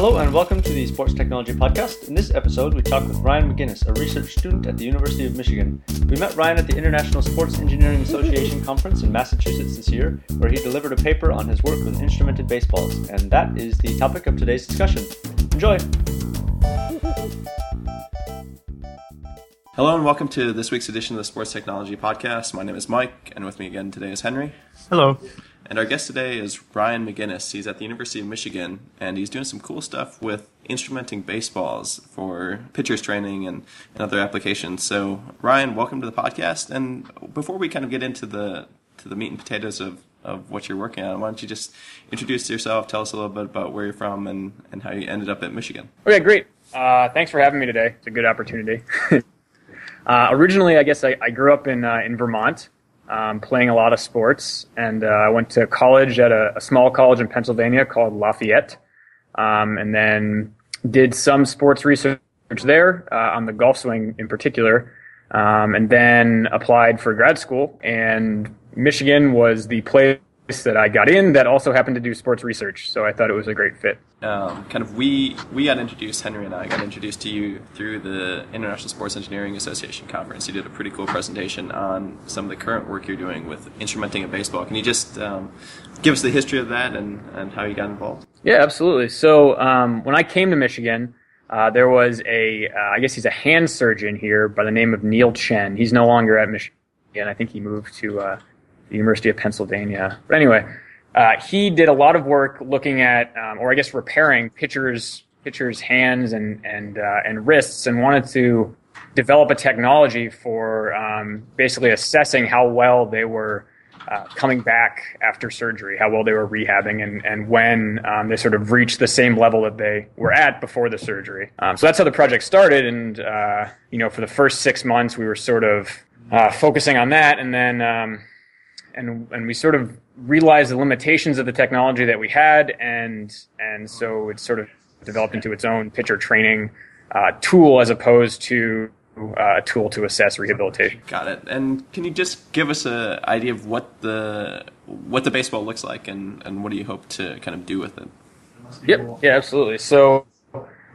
Hello and welcome to the Sports Technology Podcast. In this episode, we talk with Ryan McGinnis, a research student at the University of Michigan. We met Ryan at the International Sports Engineering Association conference in Massachusetts this year, where he delivered a paper on his work with instrumented baseballs, and that is the topic of today's discussion. Enjoy! Hello and welcome to this week's edition of the Sports Technology Podcast. My name is Mike, and with me again today is Henry. Hello. And our guest today is Ryan McGinnis. He's at the University of Michigan, and he's doing some cool stuff with instrumenting baseballs for pitchers training and, and other applications. So, Ryan, welcome to the podcast. And before we kind of get into the to the meat and potatoes of, of what you're working on, why don't you just introduce yourself, tell us a little bit about where you're from and, and how you ended up at Michigan. Okay, great. Uh, thanks for having me today. It's a good opportunity. uh, originally, I guess I, I grew up in uh, in Vermont um, playing a lot of sports. And uh, I went to college at a, a, small college in Pennsylvania called Lafayette, um, and then did some sports research there uh, on the golf swing in particular. Um, and then applied for grad school. And Michigan was the place that I got in that also happened to do sports research. So I thought it was a great fit. Um, kind of we we got introduced Henry and I got introduced to you through the International Sports Engineering Association conference. You did a pretty cool presentation on some of the current work you're doing with instrumenting a baseball. Can you just um, give us the history of that and, and how you got involved? Yeah, absolutely. So um, when I came to Michigan, uh, there was a uh, I guess he's a hand surgeon here by the name of Neal Chen. He's no longer at Michigan. I think he moved to uh, the University of Pennsylvania. But anyway, uh, he did a lot of work looking at, um, or I guess repairing pitchers' pitchers' hands and and uh, and wrists, and wanted to develop a technology for um, basically assessing how well they were. Uh, coming back after surgery, how well they were rehabbing, and, and when um, they sort of reached the same level that they were at before the surgery. Um, so that's how the project started. And, uh, you know, for the first six months, we were sort of uh, focusing on that. And then um, and and we sort of realized the limitations of the technology that we had, and and so it sort of developed into its own pitcher training uh, tool as opposed to uh, a tool to assess rehabilitation. Got it. And can you just give us an idea of what the what the baseball looks like, and and what do you hope to kind of do with it? Yep. Yeah. Absolutely. So.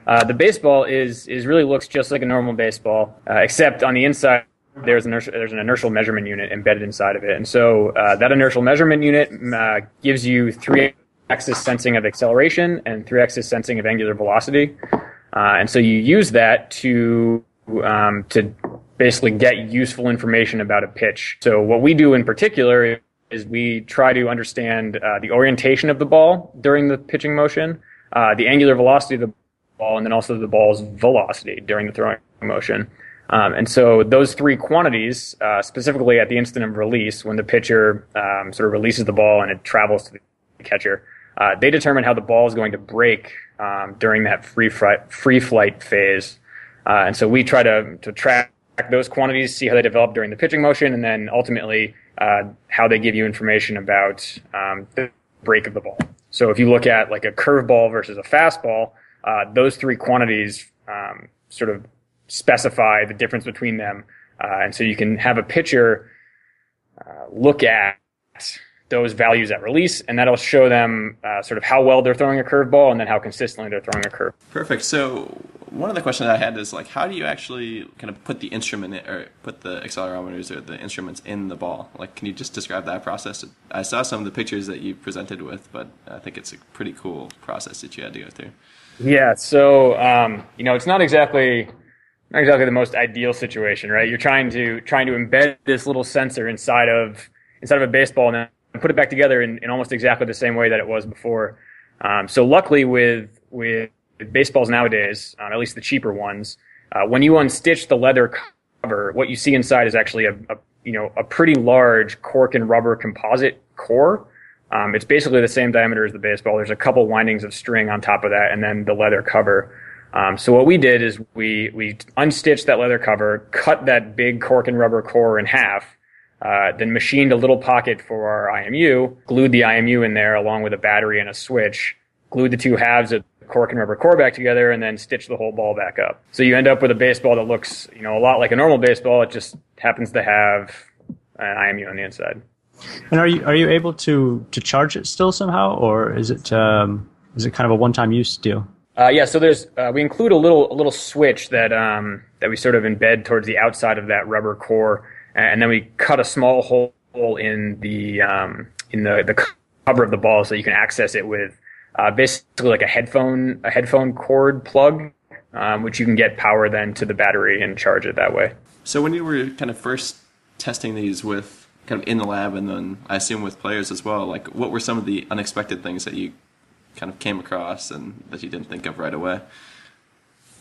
Uh, the baseball is is really looks just like a normal baseball, uh, except on the inside there's an inertial, there's an inertial measurement unit embedded inside of it, and so uh, that inertial measurement unit uh, gives you three axis sensing of acceleration and three axis sensing of angular velocity, uh, and so you use that to um, to basically get useful information about a pitch. So what we do in particular is we try to understand uh, the orientation of the ball during the pitching motion, uh, the angular velocity of the ball, and then also the ball's velocity during the throwing motion. Um, and so those three quantities, uh, specifically at the instant of release, when the pitcher um, sort of releases the ball and it travels to the catcher, uh, they determine how the ball is going to break um, during that free flight, free flight phase. Uh, and so we try to, to track those quantities, see how they develop during the pitching motion, and then ultimately uh, how they give you information about um, the break of the ball. So if you look at like a curveball versus a fastball, uh, those three quantities um, sort of specify the difference between them. Uh, and so you can have a pitcher uh, look at those values at release, and that'll show them uh, sort of how well they're throwing a curveball and then how consistently they're throwing a curve. Perfect. So one of the questions I had is like, how do you actually kind of put the instrument in, or put the accelerometers or the instruments in the ball? Like, can you just describe that process? I saw some of the pictures that you presented with, but I think it's a pretty cool process that you had to go through. Yeah. So um, you know, it's not exactly exactly the most ideal situation, right? You're trying to trying to embed this little sensor inside of inside of a baseball and put it back together in, in almost exactly the same way that it was before. Um, so luckily with with baseballs nowadays, um, at least the cheaper ones, uh, when you unstitch the leather cover, what you see inside is actually a, a you know a pretty large cork and rubber composite core. Um, it's basically the same diameter as the baseball. There's a couple windings of string on top of that, and then the leather cover. Um, so what we did is we we unstitched that leather cover, cut that big cork and rubber core in half, uh, then machined a little pocket for our IMU, glued the IMU in there along with a battery and a switch, glued the two halves of the cork and rubber core back together, and then stitched the whole ball back up. So you end up with a baseball that looks you know a lot like a normal baseball. It just happens to have an IMU on the inside. And are you are you able to to charge it still somehow, or is it um, is it kind of a one time use deal? Uh, yeah, so there's uh, we include a little a little switch that um, that we sort of embed towards the outside of that rubber core, and then we cut a small hole in the um, in the the cover of the ball so you can access it with uh, basically like a headphone a headphone cord plug, um, which you can get power then to the battery and charge it that way. So when you were kind of first testing these with kind of in the lab and then I assume with players as well, like what were some of the unexpected things that you kind of came across and that you didn't think of right away?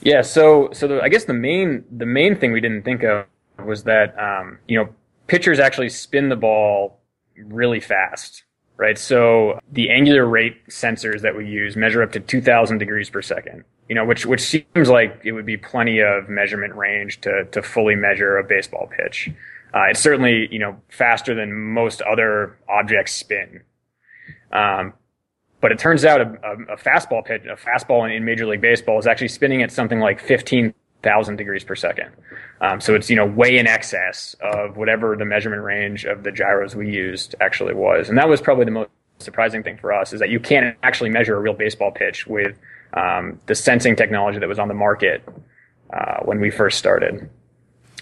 Yeah, so so the, I guess the main the main thing we didn't think of was that um, you know pitchers actually spin the ball really fast, right? So the angular rate sensors that we use measure up to 2,000 degrees per second. You know, which which seems like it would be plenty of measurement range to to fully measure a baseball pitch. Uh, it's certainly you know faster than most other objects spin. Um, but it turns out a, a, a fastball pitch, a fastball in, in, Major League Baseball is actually spinning at something like 15,000 degrees per second. Um, so it's, you know, way in excess of whatever the measurement range of the gyros we used actually was. And that was probably the most surprising thing for us is that you can't actually measure a real baseball pitch with um, the sensing technology that was on the market uh, when we first started.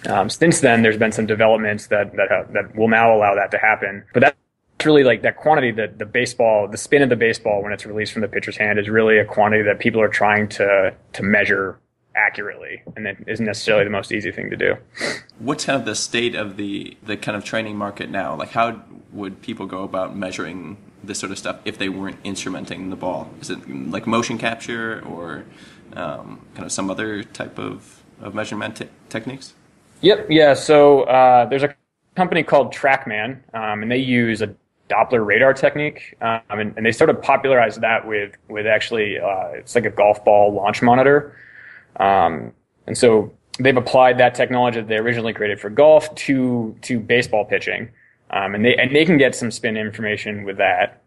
Um, since then, there's been some developments that that, have, that will now allow that to happen. But that really like that quantity that the baseball, the spin of the baseball when it's released from the pitcher's hand is really a quantity that people are trying to to measure accurately, and it isn't necessarily the most easy thing to do. What's kind of the state of the the kind of training market now? Like, how would people go about measuring this sort of stuff if they weren't instrumenting the ball? Is it like motion capture or um, kind of some other type of of measurement te- techniques? Yep. Yeah. So uh, there's a company called TrackMan, um, and they use a Doppler radar technique, um, and, and, they sort of popularized that with with actually uh, it's like a golf ball launch monitor, um, and so they've applied that technology that they originally created for golf to to baseball pitching, um, and they and they can get some spin information with that.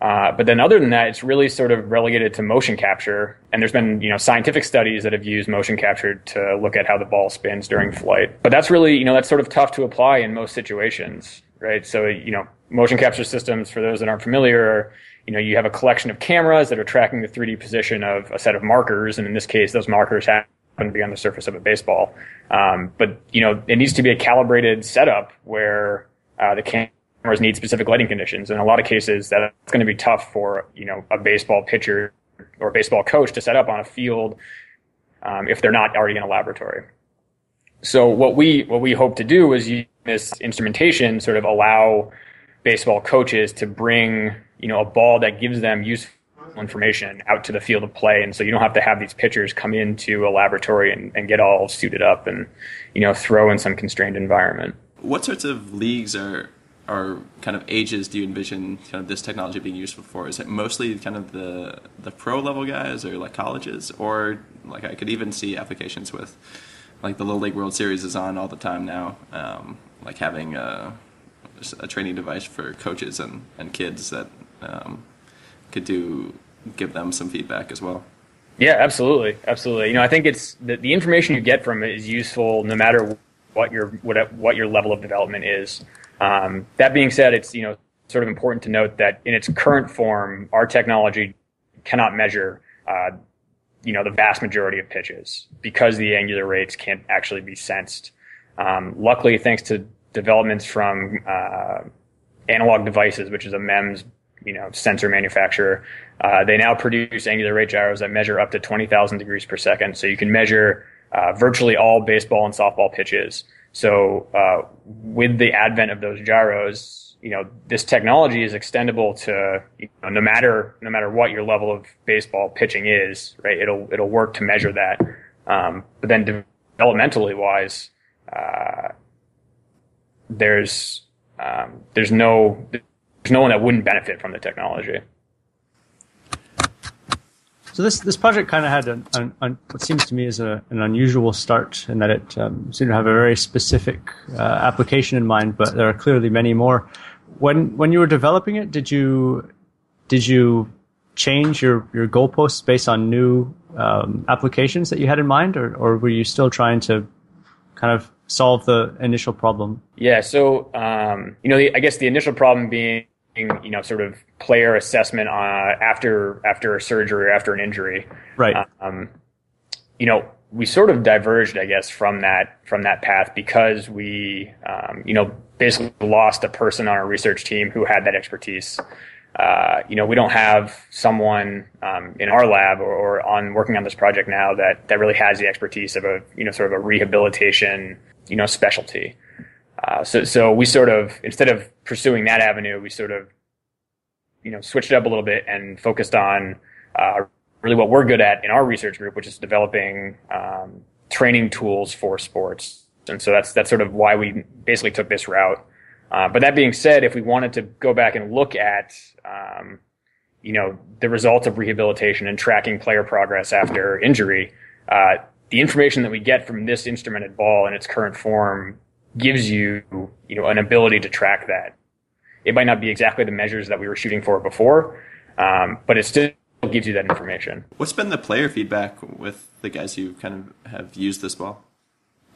Uh, but then other than that, it's really sort of relegated to motion capture. And there's been, you know, scientific studies that have used motion capture to look at how the ball spins during flight. But that's really, you know, that's sort of tough to apply in most situations, right? So, you know, motion capture systems, for those that aren't familiar, you know, you have a collection of cameras that are tracking the 3D position of a set of markers. And in this case, those markers happen to be on the surface of a baseball. Um, but, you know, it needs to be a calibrated setup where uh, the cameras need specific lighting conditions. And in a lot of cases, that's going to be tough for you know a baseball pitcher or baseball coach to set up on a field um, if they're not already in a laboratory. So what we what we hope to do is use this instrumentation sort of allow baseball coaches to bring you know a ball that gives them useful information out to the field of play. And so you don't have to have these pitchers come into a laboratory and, and get all suited up and you know throw in some constrained environment. What sorts of leagues are or kind of ages do you envision kind of this technology being useful for? Is it mostly kind of the the pro level guys or like colleges, or like I could even see applications with like the Little League World Series is on all the time now, um, like having a, a training device for coaches and, and kids that um, could do give them some feedback as well. Yeah, absolutely, absolutely. You know, I think it's the, the information you get from it is useful no matter what your what what your level of development is. Um, that being said, it's you know sort of important to note that in its current form, our technology cannot measure uh, you know the vast majority of pitches because the angular rates can't actually be sensed. Um, luckily, thanks to developments from uh, analog devices, which is a MEMS you know sensor manufacturer, uh, they now produce angular rate gyros that measure up to 20,000 degrees per second. So you can measure uh, virtually all baseball and softball pitches. So uh, with the advent of those gyros, you know, this technology is extendable to you know, no matter no matter what your level of baseball pitching is, right? It'll it'll work to measure that. Um, but then developmentally wise, uh, there's um, there's no there's no one that wouldn't benefit from the technology. So this this project kind of had an, an, an, what seems to me is a, an unusual start in that it um, seemed to have a very specific uh, application in mind, but there are clearly many more. When when you were developing it, did you did you change your your goalposts based on new um, applications that you had in mind, or or were you still trying to kind of solve the initial problem? Yeah. So um, you know, the, I guess the initial problem being you know sort of player assessment uh, after after a surgery or after an injury. Right. Um, you know, we sort of diverged, I guess, from that from that path because we, um, you know, basically lost a person on our research team who had that expertise. Uh, you know, we don't have someone um, in our lab or, or, on working on this project now that that really has the expertise of a you know sort of a rehabilitation you know specialty. Uh, so so we sort of instead of pursuing that avenue, we sort of you know switched it up a little bit and focused on uh, really what we're good at in our research group, which is developing um, training tools for sports. And so that's that's sort of why we basically took this route. Uh, but that being said, if we wanted to go back and look at, um, you know, the results of rehabilitation and tracking player progress after injury, uh, the information that we get from this instrumented ball in its current form gives you, you know, an ability to track that. It might not be exactly the measures that we were shooting for before, um, but it still gives you that information. What's been the player feedback with the guys who kind of have used this ball?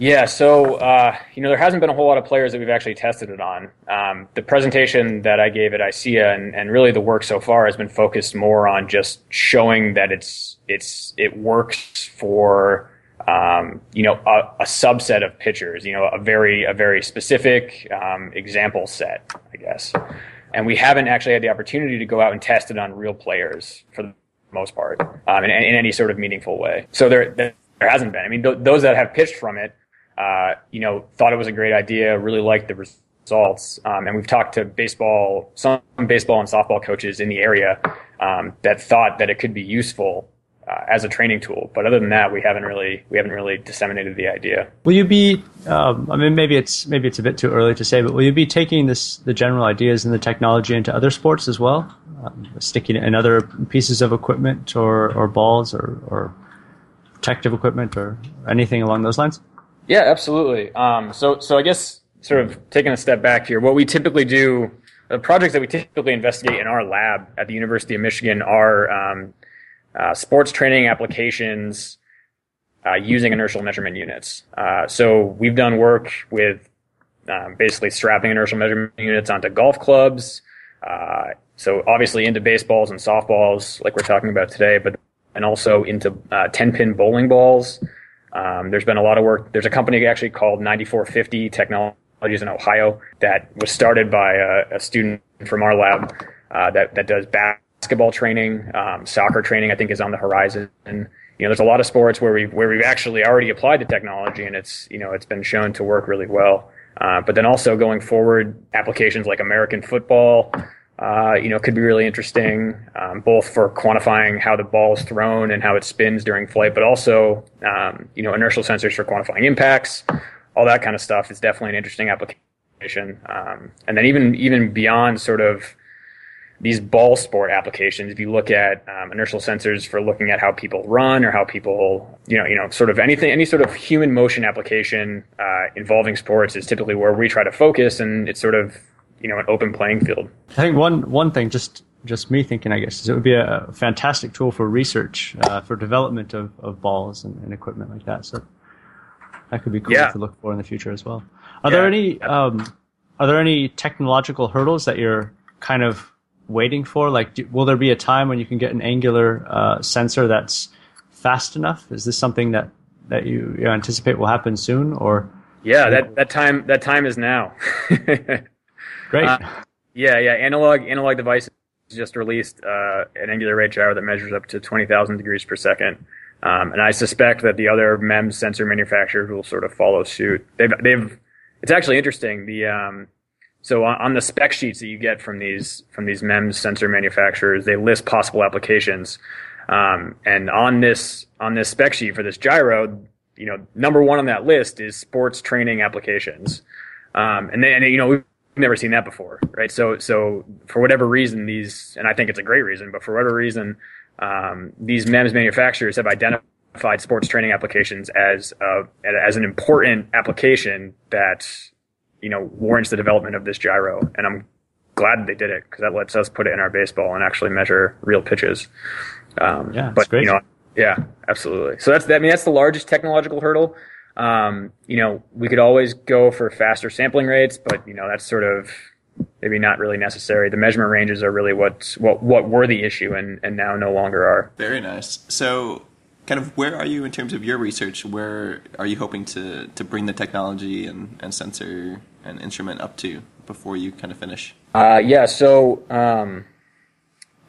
Yeah, so uh, you know there hasn't been a whole lot of players that we've actually tested it on. Um, the presentation that I gave at ISEA and, and really the work so far has been focused more on just showing that it's it's it works for um, you know a, a, subset of pitchers. You know a very a very specific um, example set, I guess. And we haven't actually had the opportunity to go out and test it on real players for the most part um, in, in, any sort of meaningful way. So there there hasn't been. I mean, th- those that have pitched from it uh, you know, thought it was a great idea, really liked the results. Um, and we've talked to baseball, some baseball and softball coaches in the area um, that thought that it could be useful uh, as a training tool. But other than that, we haven't really we haven't really disseminated the idea. Will you be? Um, I mean, maybe it's maybe it's a bit too early to say, but will you be taking this the general ideas and the technology into other sports as well, um, sticking in other pieces of equipment or or balls or or protective equipment or anything along those lines? Yeah, absolutely. Um, so, so I guess sort of taking a step back here, what we typically do, the projects that we typically investigate in our lab at the University of Michigan are um, uh, sports training applications uh, using inertial measurement units. Uh, so we've done work with um, basically strapping inertial measurement units onto golf clubs. Uh, so obviously into baseballs and softballs, like we're talking about today, but and also into 10 uh, pin bowling balls. Um, there's been a lot of work. There's a company actually called 94Fifty Technologies in Ohio that was started by a, a student from our lab uh, that that does basketball training, um, soccer training. I think is on the horizon. And you know, there's a lot of sports where we where we've actually already applied the technology, and it's you know it's been shown to work really well. Uh, but then also going forward, applications like American football, uh, you know, could be really interesting, um, both for quantifying how the ball is thrown and how it spins during flight, but also, um, you know, inertial sensors for quantifying impacts. All that kind of stuff is definitely an interesting application. Um, and then even even beyond sort of these ball sport applications, if you look at um, inertial sensors for looking at how people run or how people, you know, you know, sort of anything, any sort of human motion application uh, involving sports is typically where we try to focus, and it's sort of you know an open playing field. I think one one thing, just just me thinking, I guess, is it would be a fantastic tool for research, uh, for development of, of balls and, and, equipment like that. So that could be cool yeah. to look for in the future as well. Are yeah. there any um, are there any technological hurdles that you're kind of waiting for? Like, do, will there be a time when you can get an angular uh, sensor that's fast enough? Is this something that that you, you anticipate will happen soon, or? Yeah, that, that time that time is now. Great. Uh, yeah, yeah. Analog analog devices just released uh, an angular rate gyro that measures up to 20,000 degrees per second. Um, and I suspect that the other MEMS sensor manufacturers will sort of follow suit. They've, they've, it's actually interesting. The, um, so on, on, the spec sheets that you get from these, from these MEMS sensor manufacturers, they list possible applications. Um, and on this, on this spec sheet for this gyro, you know, number one on that list is sports training applications. Um, and then, and, you know, never seen that before, right? So, so for whatever reason, these, and I think it's a great reason, but for whatever reason, um, these MEMS manufacturers have identified sports training applications as a, as an important application that you know warrants the development of this gyro, and I'm glad they did it because that lets us put it in our baseball and actually measure real pitches. Um, yeah, but great. you know, yeah, absolutely. So that's I mean that's the largest technological hurdle. Um, you know, we could always go for faster sampling rates, but you know, that's sort of maybe not really necessary. The measurement ranges are really what what what were the issue and and now no longer are. Very nice. So, kind of where are you in terms of your research? Where are you hoping to to bring the technology and and sensor and instrument up to before you kind of finish? Uh, yeah. So. Um,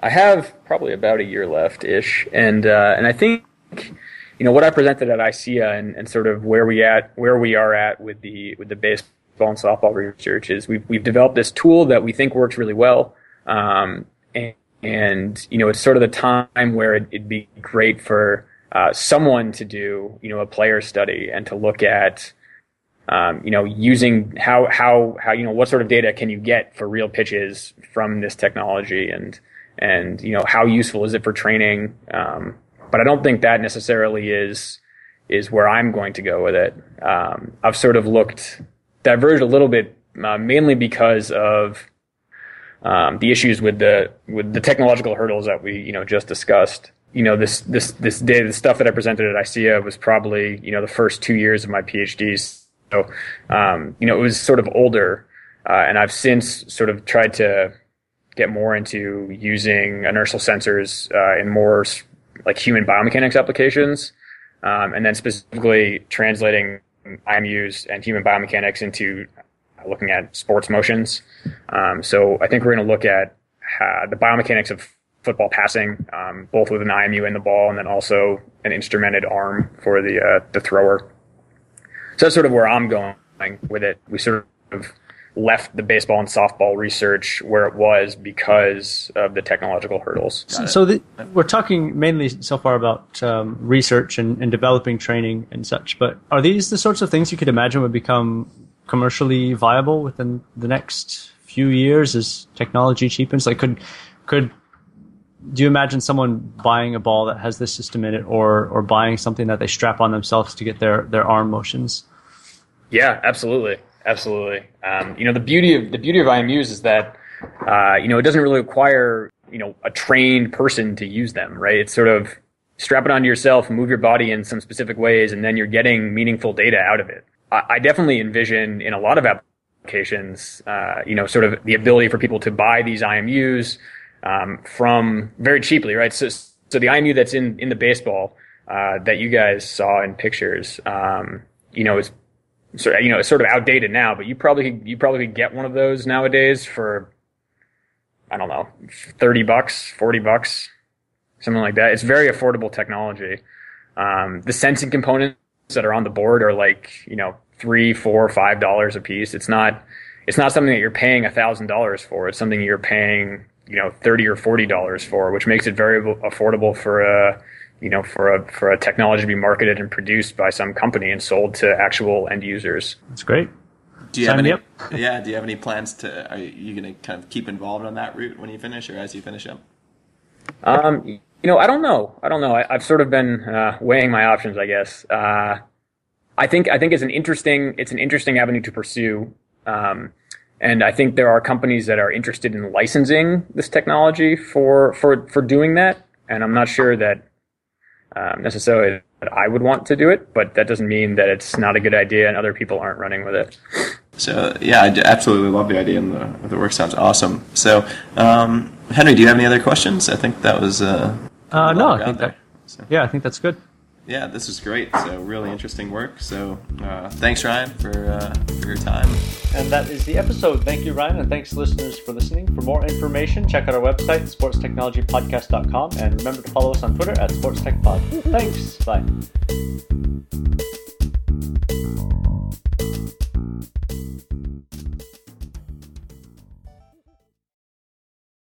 I have probably about a year left ish, and uh, and I think you know what I presented at ISEA and, and sort of where we at where we are at with the with the baseball and softball research is we've we've developed this tool that we think works really well, um, and, and you know it's sort of the time where it, would be great for uh, someone to do you know a player study and to look at um, you know, using how how how you know what sort of data can you get for real pitches from this technology, and and you know how useful is it for training. Um, but I don't think that necessarily is is where I'm going to go with it. Um, I've sort of looked diverged a little bit, uh, mainly because of um, the issues with the with the technological hurdles that we you know just discussed. You know this this this day the stuff that I presented at ISEA was probably you know the first two years of my PhD. So um, you know it was sort of older, uh, and I've since sort of tried to get more into using inertial sensors uh, in more like human biomechanics applications, um, and then specifically translating IMUs and human biomechanics into looking at sports motions. Um, so I think we're going to look at uh, the biomechanics of football passing, um, both with an IMU in the ball and then also an instrumented arm for the uh, the thrower. So that's sort of where I'm going with it. We sort of left the baseball and softball research where it was because of the technological hurdles. So, the, we're talking mainly so far about um, research and, and, developing training and such, but are these the sorts of things you could imagine would become commercially viable within the next few years as technology cheapens? Like, could could do you imagine someone buying a ball that has this system in it, or or buying something that they strap on themselves to get their their arm motions? Yeah, absolutely. Absolutely. Um, you know, the beauty of the beauty of IMUs is that uh, you know it doesn't really require you know a trained person to use them, right? It's sort of strap it onto yourself, move your body in some specific ways, and then you're getting meaningful data out of it. I, I definitely envision in a lot of applications, uh, you know, sort of the ability for people to buy these IMUs um, from very cheaply, right? So, so the IMU that's in in the baseball uh, that you guys saw in pictures, um, you know, is so you know it's sort of outdated now, but you probably you probably could get one of those nowadays for I don't know thirty bucks, forty bucks, something like that. It's very affordable technology. Um, the sensing components that are on the board are like you know three, four, five dollars a piece. It's not it's not something that you're paying a thousand dollars for. It's something you're paying you know thirty or forty dollars for, which makes it very affordable for a you know, for a for a technology to be marketed and produced by some company and sold to actual end users. That's great. Do you Sign have any? Yeah. Do you have any plans to? Are you going to kind of keep involved on that route when you finish, or as you finish up? Um, you know, I don't know. I don't know. I, have sort of been uh, weighing my options. I guess. Uh, I think I think it's an interesting it's an interesting avenue to pursue. Um, and I think there are companies that are interested in licensing this technology for for for doing that. And I'm not sure that um, necessarily that I would want to do it, but that doesn't mean that it's not a good idea and other people aren't running with it. So yeah, I absolutely love the idea, and the, the work sounds awesome. So um, Henry, do you have any other questions? I think that was uh, uh no, I think that, so. yeah, I think that's good yeah, this is great. So really interesting work. So uh, thanks, Ryan, for, uh, for your time. And that is the episode. Thank you, Ryan, and thanks, listeners, for listening. For more information, check out our website, sportstechnologypodcast.com, and remember to follow us on Twitter at SportsTechPod. Thanks. Bye.